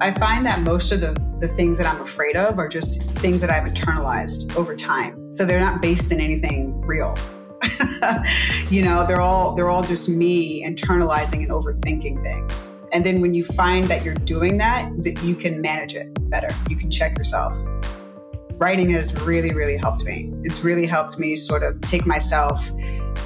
I find that most of the, the things that I'm afraid of are just things that I've internalized over time. So they're not based in anything real. you know, they're all they're all just me internalizing and overthinking things. And then when you find that you're doing that, that you can manage it better. You can check yourself. Writing has really, really helped me. It's really helped me sort of take myself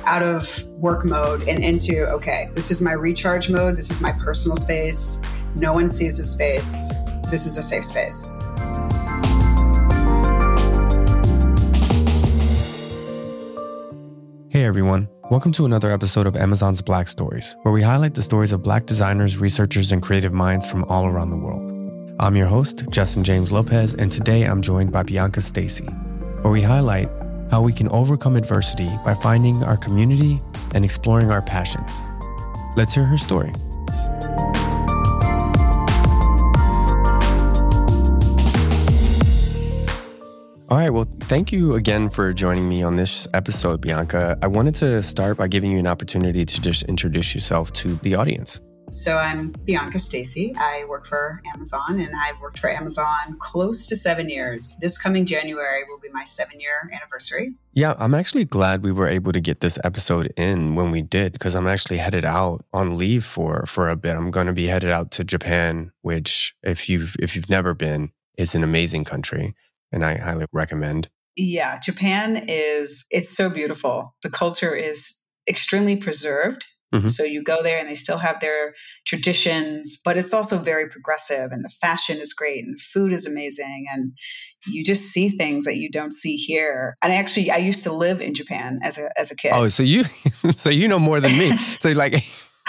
out of work mode and into okay, this is my recharge mode. This is my personal space. No one sees the space. This is a safe space. Hey everyone, welcome to another episode of Amazon's Black Stories, where we highlight the stories of Black designers, researchers, and creative minds from all around the world. I'm your host, Justin James Lopez, and today I'm joined by Bianca Stacey, where we highlight how we can overcome adversity by finding our community and exploring our passions. Let's hear her story. All right. Well, thank you again for joining me on this episode, Bianca. I wanted to start by giving you an opportunity to just introduce yourself to the audience. So I'm Bianca Stacey. I work for Amazon and I've worked for Amazon close to seven years. This coming January will be my seven year anniversary. Yeah, I'm actually glad we were able to get this episode in when we did because I'm actually headed out on leave for for a bit. I'm going to be headed out to Japan, which if you've if you've never been, is an amazing country and I highly recommend. Yeah, Japan is it's so beautiful. The culture is extremely preserved Mm-hmm. So you go there and they still have their traditions, but it's also very progressive and the fashion is great and the food is amazing and you just see things that you don't see here. And actually I used to live in Japan as a as a kid. Oh, so you so you know more than me. so like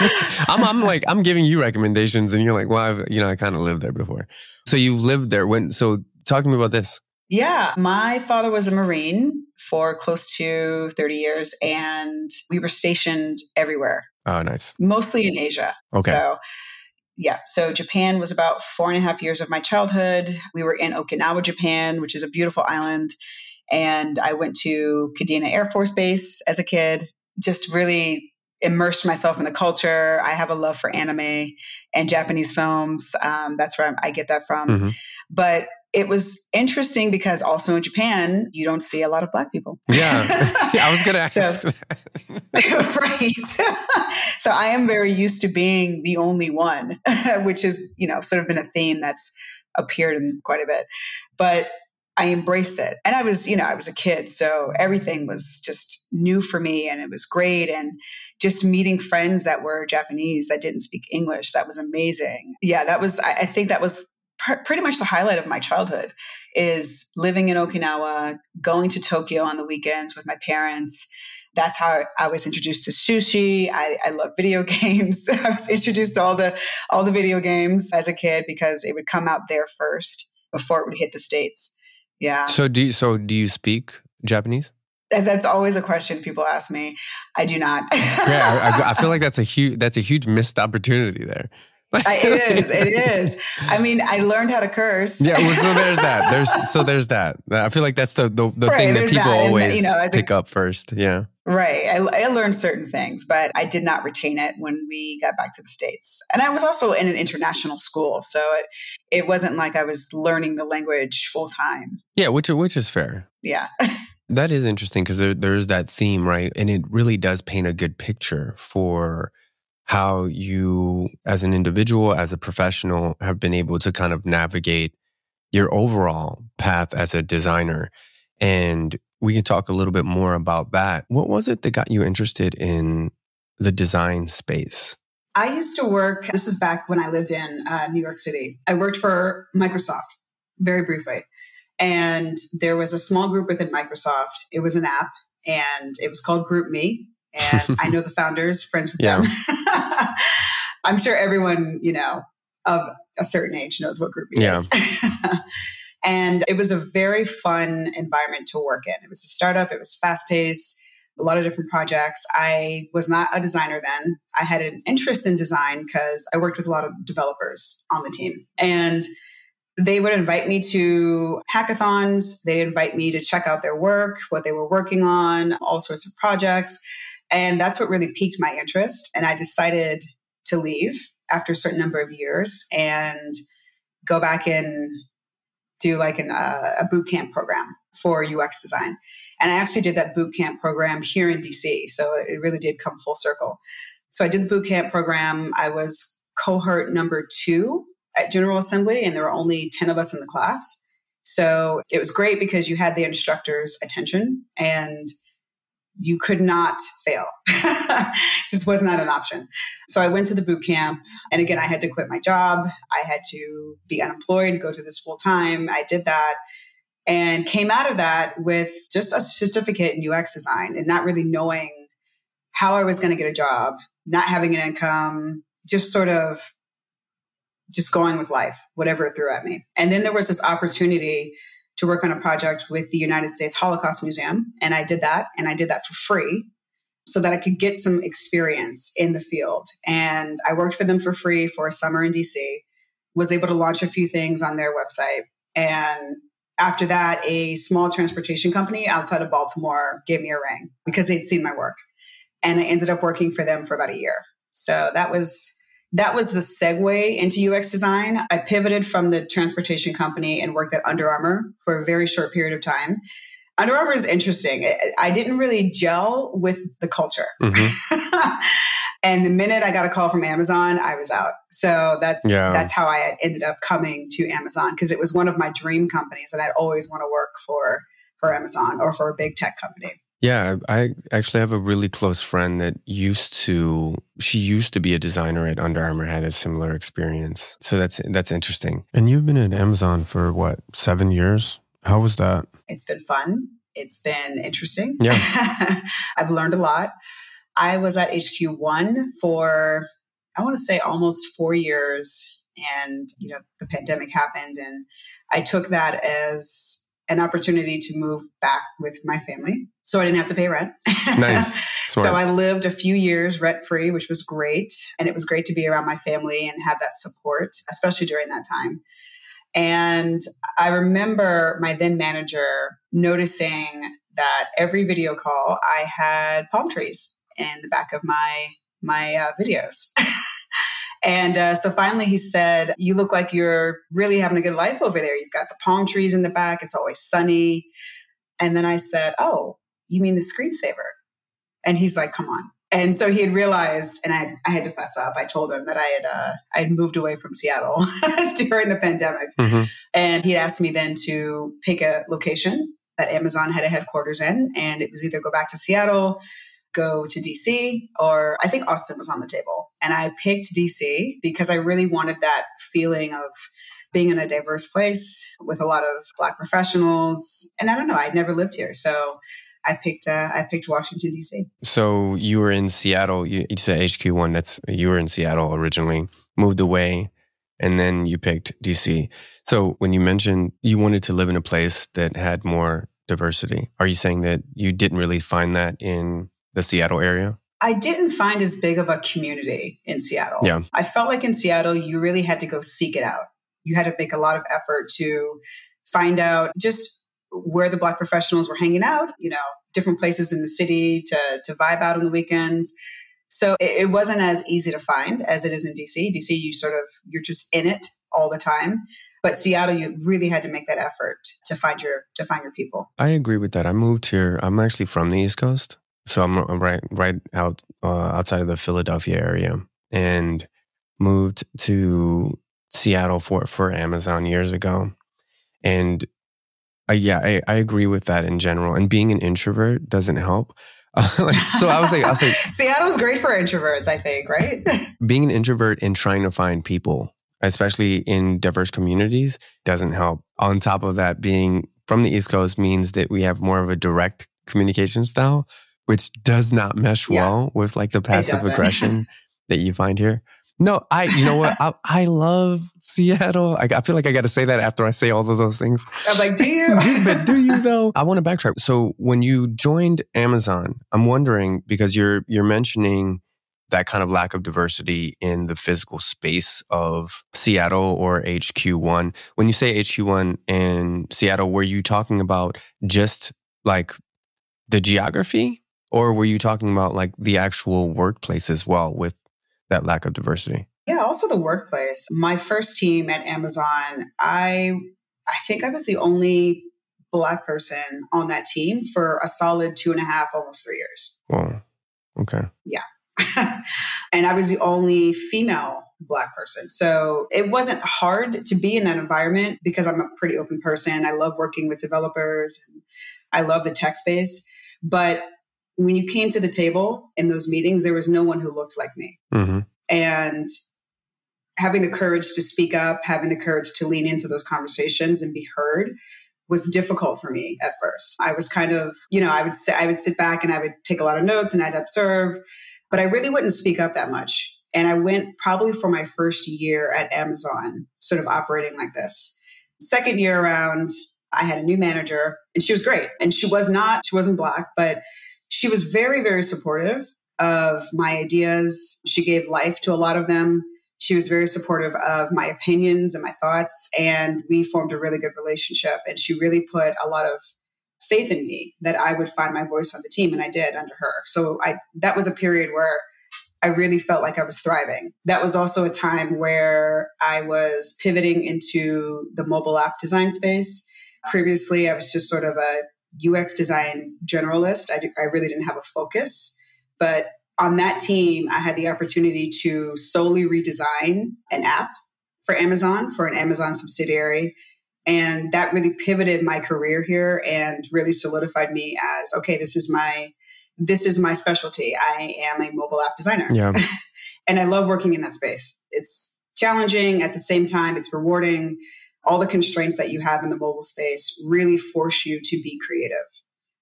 I'm I'm like I'm giving you recommendations and you're like, well, I've, you know, I kind of lived there before. So you've lived there when so talk to me about this. Yeah, my father was a Marine for close to 30 years and we were stationed everywhere. Oh, nice. Mostly in Asia. Okay. So, yeah. So, Japan was about four and a half years of my childhood. We were in Okinawa, Japan, which is a beautiful island. And I went to Kadena Air Force Base as a kid, just really immersed myself in the culture. I have a love for anime and Japanese films. Um, that's where I get that from. Mm-hmm. But it was interesting because also in Japan, you don't see a lot of black people. Yeah. yeah I was going to ask. So, right. so I am very used to being the only one, which has, you know, sort of been a theme that's appeared in quite a bit. But I embraced it. And I was, you know, I was a kid. So everything was just new for me and it was great. And just meeting friends that were Japanese that didn't speak English, that was amazing. Yeah, that was, I, I think that was pr- pretty much the highlight of my childhood is living in Okinawa, going to Tokyo on the weekends with my parents. That's how I was introduced to sushi. I, I love video games. I was introduced to all the all the video games as a kid because it would come out there first before it would hit the states. Yeah. So do you, so do you speak Japanese? That's always a question people ask me. I do not. yeah, I, I, feel like that's a huge that's a huge missed opportunity there it is. It is. I mean, I learned how to curse. Yeah. Well, so there's that. There's so there's that. I feel like that's the the, the right, thing that people that. always and, you know, pick a, up first. Yeah. Right. I, I, learned certain things, but I did not retain it when we got back to the states. And I was also in an international school, so it it wasn't like I was learning the language full time. Yeah, which which is fair. Yeah. that is interesting because there, there's that theme, right? And it really does paint a good picture for how you, as an individual, as a professional, have been able to kind of navigate your overall path as a designer. And we can talk a little bit more about that. What was it that got you interested in the design space? I used to work, this is back when I lived in uh, New York City. I worked for Microsoft very briefly. And there was a small group within Microsoft. It was an app and it was called GroupMe and I know the founders, friends with yeah. them. I'm sure everyone, you know, of a certain age knows what group yeah. is. and it was a very fun environment to work in. It was a startup, it was fast paced, a lot of different projects. I was not a designer then. I had an interest in design because I worked with a lot of developers on the team. And they would invite me to hackathons. They'd invite me to check out their work, what they were working on, all sorts of projects. And that's what really piqued my interest. And I decided to leave after a certain number of years and go back and do like an, uh, a boot camp program for UX design. And I actually did that boot camp program here in DC. So it really did come full circle. So I did the boot camp program. I was cohort number two at General Assembly, and there were only 10 of us in the class. So it was great because you had the instructor's attention and you could not fail. just was not an option. So I went to the boot camp. And again, I had to quit my job. I had to be unemployed, go to this full time. I did that and came out of that with just a certificate in UX design and not really knowing how I was going to get a job, not having an income, just sort of just going with life, whatever it threw at me. And then there was this opportunity to work on a project with the United States Holocaust Museum. And I did that, and I did that for free so that I could get some experience in the field. And I worked for them for free for a summer in DC, was able to launch a few things on their website. And after that, a small transportation company outside of Baltimore gave me a ring because they'd seen my work. And I ended up working for them for about a year. So that was that was the segue into UX design. I pivoted from the transportation company and worked at Under Armour for a very short period of time. Under Armour is interesting. I didn't really gel with the culture. Mm-hmm. and the minute I got a call from Amazon, I was out. So that's yeah. that's how I ended up coming to Amazon because it was one of my dream companies and I'd always want to work for for Amazon or for a big tech company. Yeah, I actually have a really close friend that used to she used to be a designer at Under Armour had a similar experience. So that's that's interesting. And you've been at Amazon for what, 7 years? How was that? It's been fun. It's been interesting. Yeah. I've learned a lot. I was at HQ1 for I want to say almost 4 years and you know the pandemic happened and I took that as an opportunity to move back with my family so I didn't have to pay rent. Nice. so I lived a few years rent free, which was great. And it was great to be around my family and have that support, especially during that time. And I remember my then manager noticing that every video call I had palm trees in the back of my my uh, videos. and uh, so finally he said, "You look like you're really having a good life over there. You've got the palm trees in the back. It's always sunny." And then I said, "Oh, you mean the screensaver? And he's like, come on. And so he had realized, and I, I had to fess up. I told him that I had uh, I had moved away from Seattle during the pandemic, mm-hmm. and he asked me then to pick a location that Amazon had a headquarters in, and it was either go back to Seattle, go to DC, or I think Austin was on the table. And I picked DC because I really wanted that feeling of being in a diverse place with a lot of Black professionals. And I don't know, I'd never lived here, so I picked uh, I picked Washington D.C. So you were in Seattle. You, you said HQ one. That's you were in Seattle originally. Moved away, and then you picked D.C. So when you mentioned you wanted to live in a place that had more diversity, are you saying that you didn't really find that in the Seattle area? I didn't find as big of a community in Seattle. Yeah. I felt like in Seattle, you really had to go seek it out. You had to make a lot of effort to find out just where the black professionals were hanging out, you know, different places in the city to, to vibe out on the weekends. So it, it wasn't as easy to find as it is in DC. DC, you sort of, you're just in it all the time. But Seattle, you really had to make that effort to find your to find your people. I agree with that. I moved here. I'm actually from the East Coast, so I'm, I'm right right out uh, outside of the Philadelphia area, and moved to Seattle for for Amazon years ago. And uh, yeah, I, I agree with that in general. And being an introvert doesn't help. so I was like, I was like, Seattle's great for introverts, I think, right? being an introvert and trying to find people, especially in diverse communities, doesn't help. On top of that, being from the East Coast means that we have more of a direct communication style, which does not mesh yeah. well with like the passive aggression that you find here. No, I, you know what? I, I love Seattle. I, I, feel like I got to say that after I say all of those things. I'm like, do you? do, but do you though? I want to backtrack. So when you joined Amazon, I'm wondering because you're, you're mentioning that kind of lack of diversity in the physical space of Seattle or HQ1. When you say HQ1 in Seattle, were you talking about just like the geography or were you talking about like the actual workplace as well with that lack of diversity? Yeah, also the workplace. My first team at Amazon, I I think I was the only black person on that team for a solid two and a half, almost three years. Wow. Okay. Yeah. and I was the only female black person. So it wasn't hard to be in that environment because I'm a pretty open person. I love working with developers and I love the tech space. But when you came to the table in those meetings, there was no one who looked like me. Mm-hmm. And having the courage to speak up, having the courage to lean into those conversations and be heard was difficult for me at first. I was kind of, you know, I would say I would sit back and I would take a lot of notes and I'd observe, but I really wouldn't speak up that much. And I went probably for my first year at Amazon, sort of operating like this. Second year around, I had a new manager and she was great. And she was not, she wasn't black, but she was very, very supportive of my ideas. She gave life to a lot of them. She was very supportive of my opinions and my thoughts. And we formed a really good relationship. And she really put a lot of faith in me that I would find my voice on the team. And I did under her. So I, that was a period where I really felt like I was thriving. That was also a time where I was pivoting into the mobile app design space. Previously, I was just sort of a UX design generalist. I, I really didn't have a focus. But on that team, I had the opportunity to solely redesign an app for Amazon, for an Amazon subsidiary. And that really pivoted my career here and really solidified me as okay, this is my this is my specialty. I am a mobile app designer. Yeah. and I love working in that space. It's challenging at the same time, it's rewarding. All the constraints that you have in the mobile space really force you to be creative.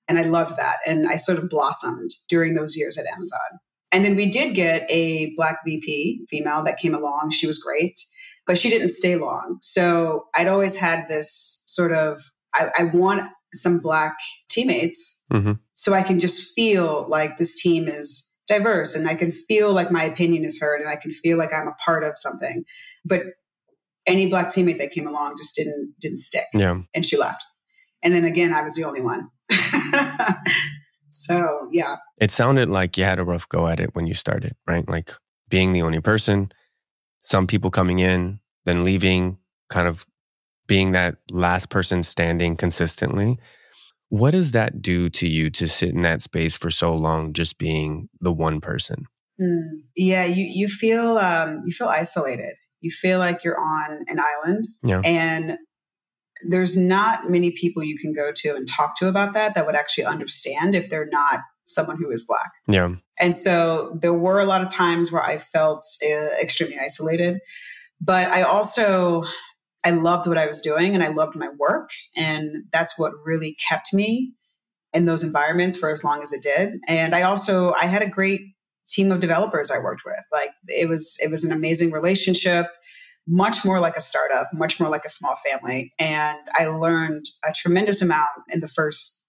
And I loved that. And I sort of blossomed during those years at Amazon. And then we did get a black VP female that came along. She was great, but she didn't stay long. So I'd always had this sort of, I, I want some black teammates mm-hmm. so I can just feel like this team is diverse and I can feel like my opinion is heard and I can feel like I'm a part of something. But any black teammate that came along just didn't didn't stick. Yeah. And she left. And then again I was the only one. so yeah. It sounded like you had a rough go at it when you started, right? Like being the only person, some people coming in, then leaving, kind of being that last person standing consistently. What does that do to you to sit in that space for so long, just being the one person? Mm, yeah, you you feel um, you feel isolated. You feel like you're on an island, yeah. and there's not many people you can go to and talk to about that that would actually understand if they're not someone who is black. Yeah. And so there were a lot of times where I felt uh, extremely isolated, but I also I loved what I was doing and I loved my work. And that's what really kept me in those environments for as long as it did. And I also, I had a great team of developers I worked with. Like it was, it was an amazing relationship, much more like a startup, much more like a small family. And I learned a tremendous amount in the first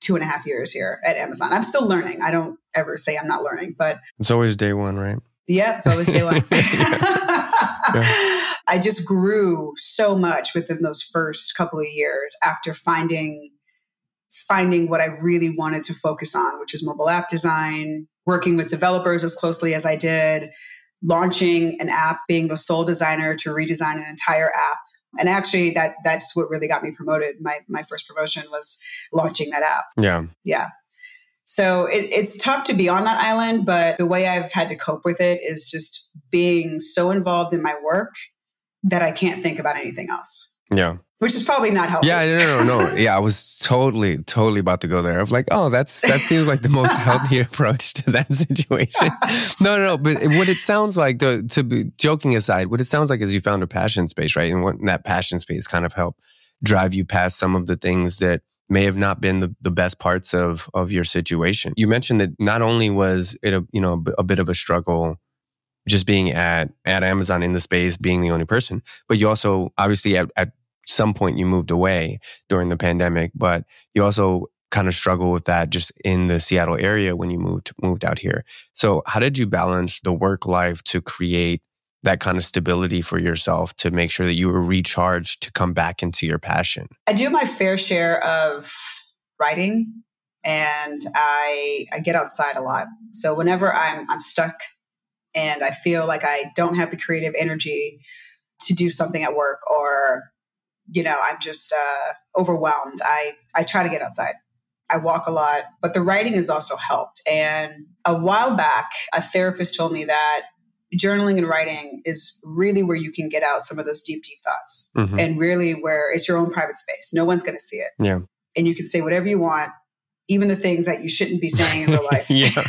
two and a half years here at Amazon. I'm still learning. I don't ever say I'm not learning, but it's always day one, right? Yeah, it's always day one. yeah. I just grew so much within those first couple of years after finding finding what I really wanted to focus on, which is mobile app design, working with developers as closely as I did, launching an app, being the sole designer to redesign an entire app. And actually that that's what really got me promoted. My my first promotion was launching that app. Yeah. Yeah. So it, it's tough to be on that island, but the way I've had to cope with it is just being so involved in my work that I can't think about anything else. Yeah. Which is probably not helpful. Yeah, no, no, no. yeah, I was totally, totally about to go there. I was like, oh, that's that seems like the most healthy approach to that situation. no, no, no. But what it sounds like, to, to be joking aside, what it sounds like is you found a passion space, right? And what that passion space kind of helped drive you past some of the things that may have not been the, the best parts of of your situation. You mentioned that not only was it a you know a bit of a struggle just being at at Amazon in the space, being the only person. But you also obviously at, at some point you moved away during the pandemic, but you also kind of struggle with that just in the Seattle area when you moved moved out here. So how did you balance the work life to create that kind of stability for yourself to make sure that you were recharged to come back into your passion? I do my fair share of writing and I I get outside a lot. So whenever I'm I'm stuck and I feel like I don't have the creative energy to do something at work or you know i'm just uh, overwhelmed i i try to get outside i walk a lot but the writing has also helped and a while back a therapist told me that journaling and writing is really where you can get out some of those deep deep thoughts mm-hmm. and really where it's your own private space no one's going to see it yeah and you can say whatever you want even the things that you shouldn't be saying in real life. yeah.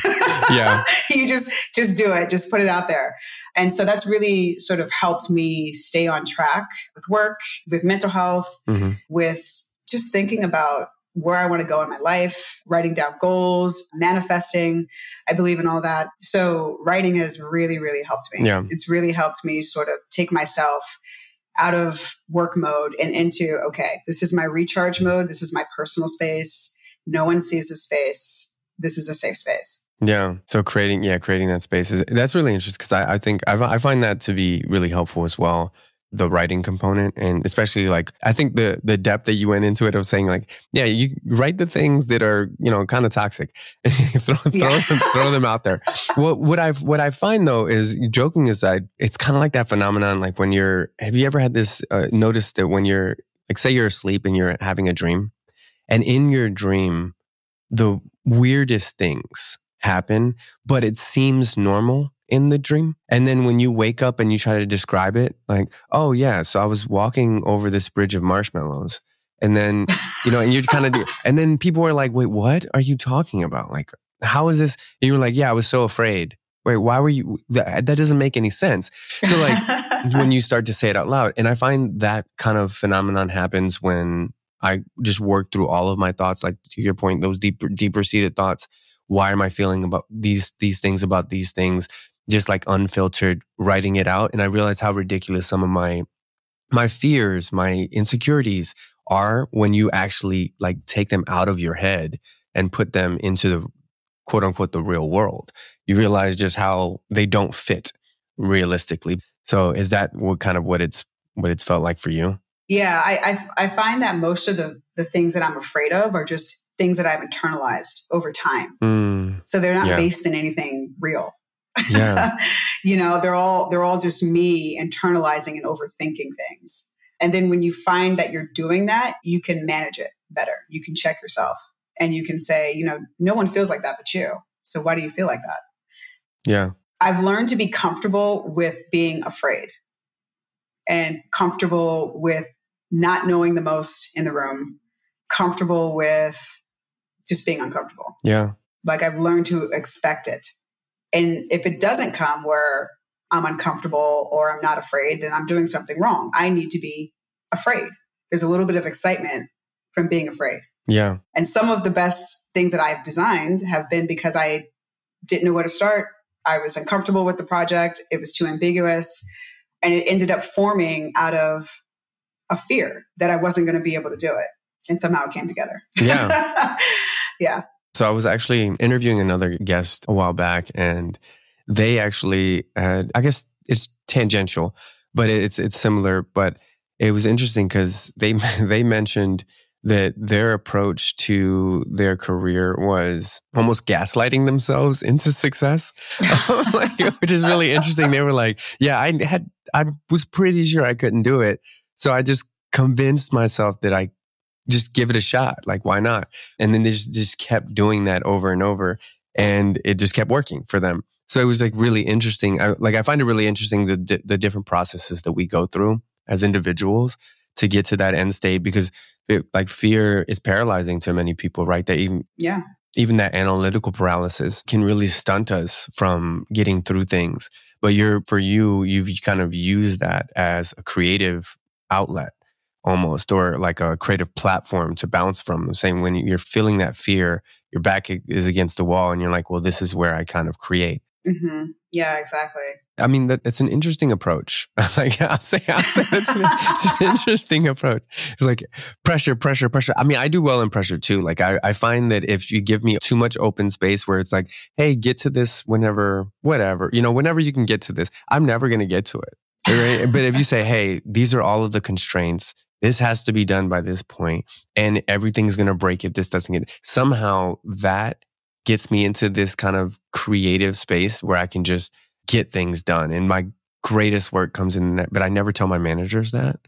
Yeah. you just just do it. Just put it out there. And so that's really sort of helped me stay on track with work, with mental health, mm-hmm. with just thinking about where I want to go in my life, writing down goals, manifesting. I believe in all that. So writing has really, really helped me. Yeah. It's really helped me sort of take myself out of work mode and into, okay, this is my recharge mode. This is my personal space no one sees the space. This is a safe space. Yeah. So creating, yeah, creating that space is that's really interesting because I, I think I, I find that to be really helpful as well the writing component and especially like i think the the depth that you went into it of saying like yeah you write the things that are you know kind of toxic throw, throw, yeah. them, throw them out there well what i what i find though is joking aside it's kind of like that phenomenon like when you're have you ever had this uh, noticed that when you're like say you're asleep and you're having a dream and in your dream, the weirdest things happen, but it seems normal in the dream. And then when you wake up and you try to describe it, like, oh, yeah, so I was walking over this bridge of marshmallows. And then, you know, and you're kind of, and then people are like, wait, what are you talking about? Like, how is this? And you were like, yeah, I was so afraid. Wait, why were you? That, that doesn't make any sense. So, like, when you start to say it out loud, and I find that kind of phenomenon happens when I just work through all of my thoughts, like to your point, those deeper, deeper seated thoughts. Why am I feeling about these, these things about these things? Just like unfiltered, writing it out. And I realize how ridiculous some of my, my fears, my insecurities are when you actually like take them out of your head and put them into the quote unquote the real world. You realize just how they don't fit realistically. So is that what kind of what it's what it's felt like for you? Yeah, I, I, I find that most of the the things that I'm afraid of are just things that I've internalized over time. Mm, so they're not yeah. based in anything real. Yeah. you know, they're all they're all just me internalizing and overthinking things. And then when you find that you're doing that, you can manage it better. You can check yourself and you can say, you know, no one feels like that but you. So why do you feel like that? Yeah. I've learned to be comfortable with being afraid and comfortable with not knowing the most in the room, comfortable with just being uncomfortable. Yeah. Like I've learned to expect it. And if it doesn't come where I'm uncomfortable or I'm not afraid, then I'm doing something wrong. I need to be afraid. There's a little bit of excitement from being afraid. Yeah. And some of the best things that I've designed have been because I didn't know where to start. I was uncomfortable with the project. It was too ambiguous. And it ended up forming out of a fear that I wasn't going to be able to do it. And somehow it came together. Yeah. yeah. So I was actually interviewing another guest a while back and they actually had, I guess it's tangential, but it's, it's similar, but it was interesting because they, they mentioned that their approach to their career was almost gaslighting themselves into success, like, which is really interesting. They were like, yeah, I had, I was pretty sure I couldn't do it, so I just convinced myself that I just give it a shot. Like, why not? And then they just, just kept doing that over and over. And it just kept working for them. So it was like really interesting. I, like, I find it really interesting the, the different processes that we go through as individuals to get to that end state because it, like fear is paralyzing to many people, right? That even, yeah. Even that analytical paralysis can really stunt us from getting through things. But you're, for you, you've kind of used that as a creative outlet almost or like a creative platform to bounce from saying when you're feeling that fear your back is against the wall and you're like well this is where i kind of create. Mm-hmm. yeah exactly. I mean that, it's an interesting approach. Like i'll say, I'll say it's, an, it's, an, interesting approach. It's like pressure pressure pressure. I mean i do well in pressure too. Like I, I find that if you give me too much open space where it's like hey get to this whenever whatever you know whenever you can get to this i'm never going to get to it. Right? but if you say, hey, these are all of the constraints, this has to be done by this point, and everything's going to break if this doesn't get somehow that gets me into this kind of creative space where I can just get things done. And my greatest work comes in that, but I never tell my managers that.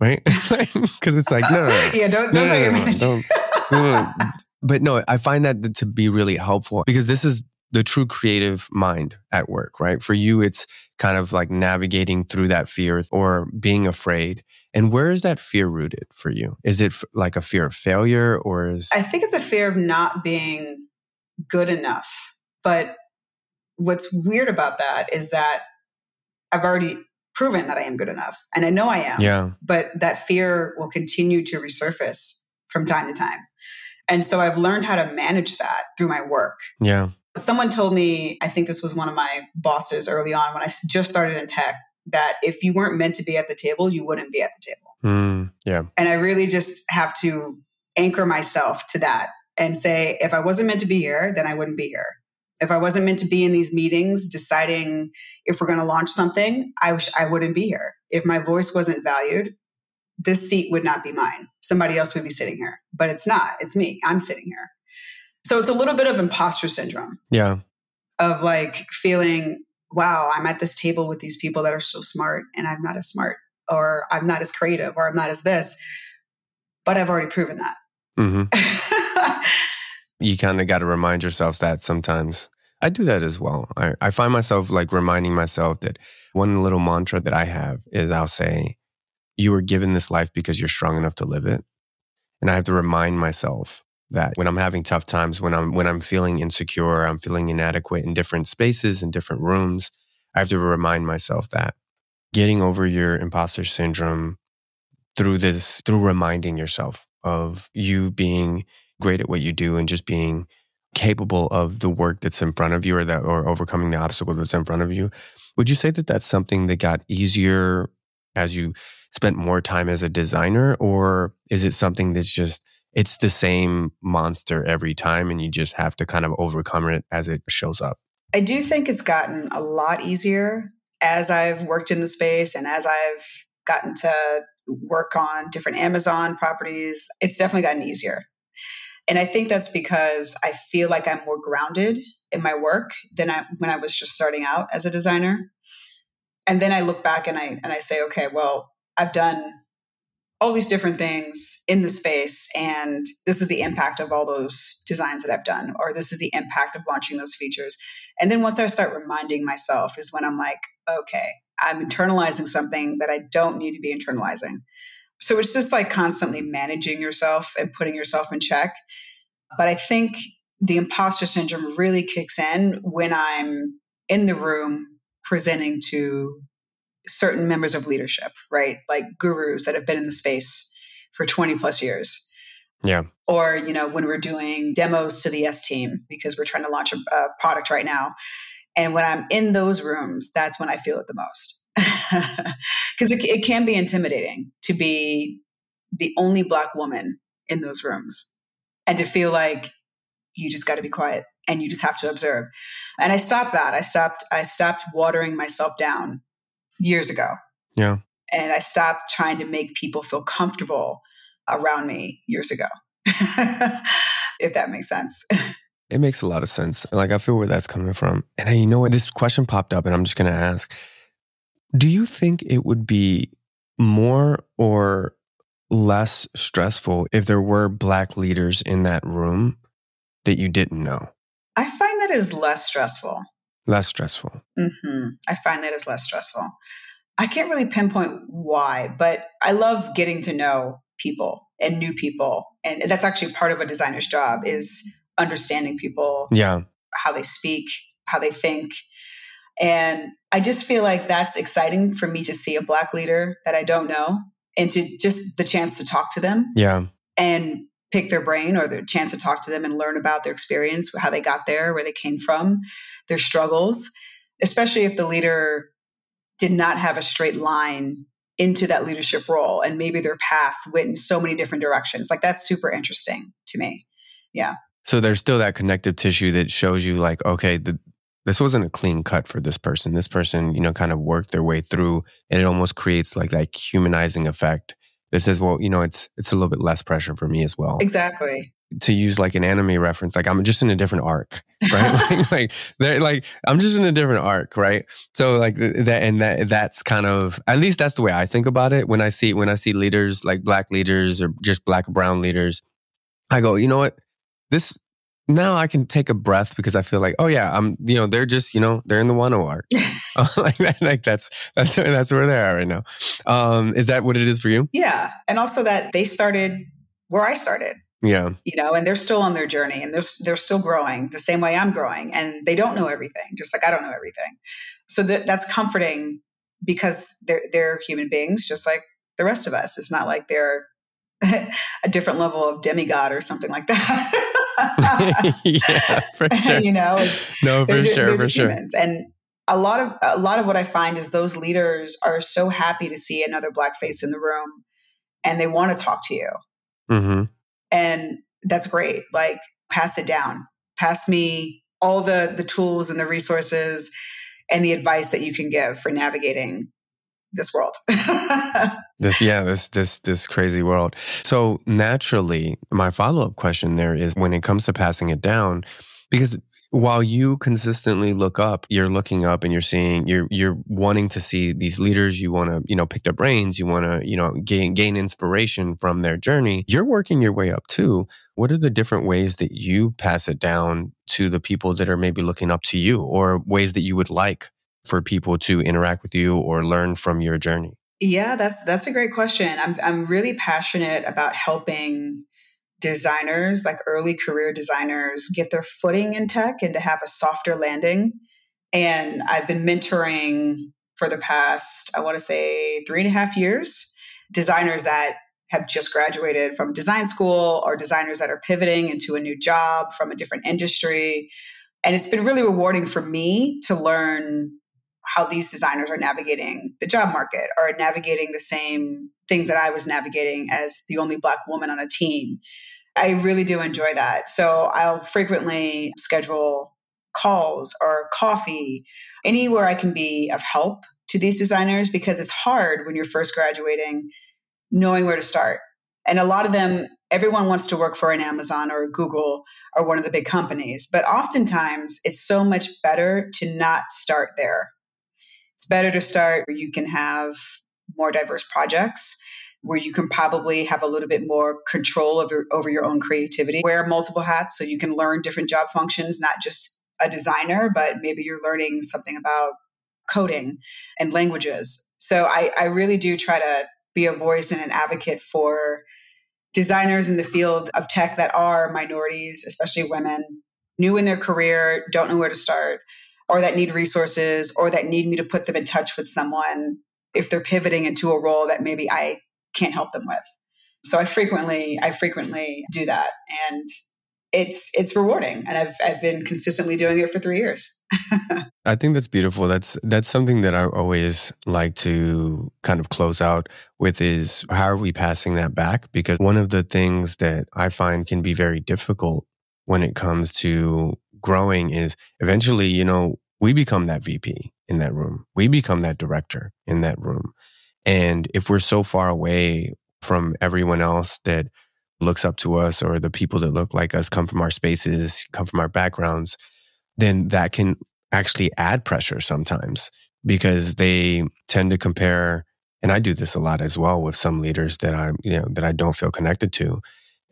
Right? Because it's like, no, no, no. Yeah, don't, don't No, no, your no, don't- no, no, no. But no, I find that to be really helpful because this is the true creative mind at work, right? For you, it's kind of like navigating through that fear or being afraid. And where is that fear rooted for you? Is it f- like a fear of failure or is, I think it's a fear of not being good enough. But what's weird about that is that I've already proven that I am good enough. And I know I am. yeah, But that fear will continue to resurface from time to time. And so I've learned how to manage that through my work. yeah, Someone told me, I think this was one of my bosses early on when I just started in tech, that if you weren't meant to be at the table, you wouldn't be at the table. mm, yeah, And I really just have to anchor myself to that and say, if I wasn't meant to be here, then I wouldn't be here. If I wasn't meant to be in these meetings deciding if we're going to launch something, I, wish I wouldn't be here. If my voice wasn't valued, this seat would not be mine. Somebody else would be sitting here, but it's not. It's me. I'm sitting here. So it's a little bit of imposter syndrome yeah, of like feeling, wow, I'm at this table with these people that are so smart and I'm not as smart, or I'm not as creative, or I'm not as this. But I've already proven that. hmm you kind of got to remind yourself that sometimes. I do that as well. I, I find myself like reminding myself that one little mantra that I have is I'll say, You were given this life because you're strong enough to live it. And I have to remind myself that when I'm having tough times, when I'm when I'm feeling insecure, I'm feeling inadequate in different spaces, in different rooms, I have to remind myself that getting over your imposter syndrome through this, through reminding yourself of you being great at what you do and just being capable of the work that's in front of you or that or overcoming the obstacle that's in front of you would you say that that's something that got easier as you spent more time as a designer or is it something that's just it's the same monster every time and you just have to kind of overcome it as it shows up I do think it's gotten a lot easier as I've worked in the space and as I've gotten to work on different Amazon properties. It's definitely gotten easier. And I think that's because I feel like I'm more grounded in my work than I when I was just starting out as a designer. And then I look back and I and I say, okay, well, I've done all these different things in the space and this is the impact of all those designs that I've done or this is the impact of launching those features. And then once I start reminding myself is when I'm like, okay, I'm internalizing something that I don't need to be internalizing. So it's just like constantly managing yourself and putting yourself in check. But I think the imposter syndrome really kicks in when I'm in the room presenting to certain members of leadership, right? Like gurus that have been in the space for 20 plus years. Yeah. Or, you know, when we're doing demos to the S team because we're trying to launch a, a product right now. And when I'm in those rooms, that's when I feel it the most. Because it, it can be intimidating to be the only Black woman in those rooms and to feel like you just got to be quiet and you just have to observe. And I stopped that. I stopped, I stopped watering myself down years ago. Yeah. And I stopped trying to make people feel comfortable around me years ago. if that makes sense. It makes a lot of sense. Like I feel where that's coming from. And you know what? This question popped up and I'm just going to ask Do you think it would be more or less stressful if there were Black leaders in that room that you didn't know? I find that is less stressful. Less stressful. hmm I find that is less stressful. I can't really pinpoint why, but I love getting to know people and new people. And that's actually part of a designer's job is understanding people, Yeah. how they speak, how they think. And I just feel like that's exciting for me to see a black leader that I don't know and to just the chance to talk to them Yeah. and pick their brain or the chance to talk to them and learn about their experience, how they got there, where they came from, their struggles, especially if the leader did not have a straight line into that leadership role and maybe their path went in so many different directions. Like that's super interesting to me. Yeah. So there's still that connective tissue that shows you, like, okay, the, this wasn't a clean cut for this person. This person, you know, kind of worked their way through, and it almost creates like that humanizing effect that says, well, you know, it's it's a little bit less pressure for me as well. Exactly. To use like an anime reference, like I'm just in a different arc, right? like, like they're like I'm just in a different arc, right? So like that, and that that's kind of at least that's the way I think about it when I see when I see leaders like black leaders or just black brown leaders. I go, you know what? This now I can take a breath because I feel like, oh yeah, I'm, you know, they're just, you know, they're in the Wano arc. like that, like that's, that's, that's where they are right now. Um, is that what it is for you? Yeah. And also that they started where I started. Yeah. You know, and they're still on their journey and they're, they're still growing the same way I'm growing and they don't know everything, just like I don't know everything. So that, that's comforting because they're, they're human beings, just like the rest of us. It's not like they're a different level of demigod or something like that. yeah, for sure. you know, no, for sure, for sure. Humans. And a lot of a lot of what I find is those leaders are so happy to see another black face in the room, and they want to talk to you. Mm-hmm. And that's great. Like, pass it down. Pass me all the the tools and the resources and the advice that you can give for navigating this world. this yeah, this this this crazy world. So naturally, my follow-up question there is when it comes to passing it down because while you consistently look up, you're looking up and you're seeing you're you're wanting to see these leaders, you want to, you know, pick their brains, you want to, you know, gain gain inspiration from their journey. You're working your way up too. What are the different ways that you pass it down to the people that are maybe looking up to you or ways that you would like for people to interact with you or learn from your journey? Yeah, that's that's a great question. I'm I'm really passionate about helping designers, like early career designers, get their footing in tech and to have a softer landing. And I've been mentoring for the past, I want to say, three and a half years, designers that have just graduated from design school or designers that are pivoting into a new job from a different industry. And it's been really rewarding for me to learn how these designers are navigating the job market or navigating the same things that I was navigating as the only Black woman on a team. I really do enjoy that. So I'll frequently schedule calls or coffee, anywhere I can be of help to these designers because it's hard when you're first graduating knowing where to start. And a lot of them, everyone wants to work for an Amazon or a Google or one of the big companies. But oftentimes, it's so much better to not start there it's better to start where you can have more diverse projects where you can probably have a little bit more control over, over your own creativity. Wear multiple hats so you can learn different job functions, not just a designer, but maybe you're learning something about coding and languages. So I, I really do try to be a voice and an advocate for designers in the field of tech that are minorities, especially women, new in their career, don't know where to start or that need resources or that need me to put them in touch with someone if they're pivoting into a role that maybe I can't help them with. So I frequently I frequently do that and it's it's rewarding and I've I've been consistently doing it for 3 years. I think that's beautiful. That's that's something that I always like to kind of close out with is how are we passing that back because one of the things that I find can be very difficult when it comes to growing is eventually, you know, we become that VP in that room. We become that director in that room. And if we're so far away from everyone else that looks up to us or the people that look like us come from our spaces, come from our backgrounds, then that can actually add pressure sometimes because they tend to compare and I do this a lot as well with some leaders that I, you know, that I don't feel connected to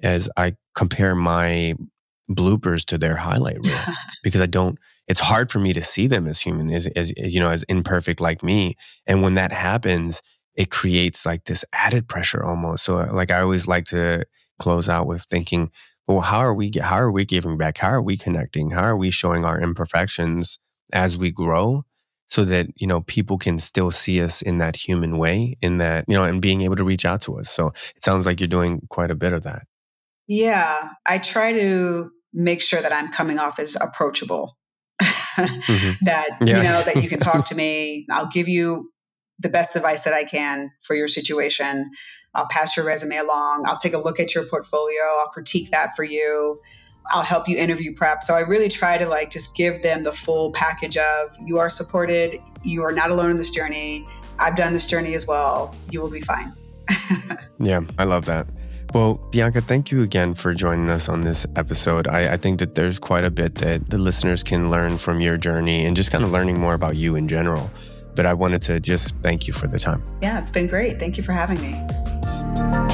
as I compare my bloopers to their highlight reel because I don't, it's hard for me to see them as human, as, as, you know, as imperfect like me. And when that happens, it creates like this added pressure almost. So uh, like I always like to close out with thinking, well, how are we, how are we giving back? How are we connecting? How are we showing our imperfections as we grow? So that, you know, people can still see us in that human way, in that, you know, and being able to reach out to us. So it sounds like you're doing quite a bit of that. Yeah. I try to make sure that I'm coming off as approachable. mm-hmm. That yeah. you know that you can talk to me. I'll give you the best advice that I can for your situation. I'll pass your resume along. I'll take a look at your portfolio. I'll critique that for you. I'll help you interview prep. So I really try to like just give them the full package of you are supported. You are not alone in this journey. I've done this journey as well. You will be fine. yeah, I love that. Well, Bianca, thank you again for joining us on this episode. I, I, think that there's quite a bit that the listeners can learn from your journey and just kind of learning more about you in general. But I wanted to just thank you for the time. Yeah, it's been great. Thank you for having me.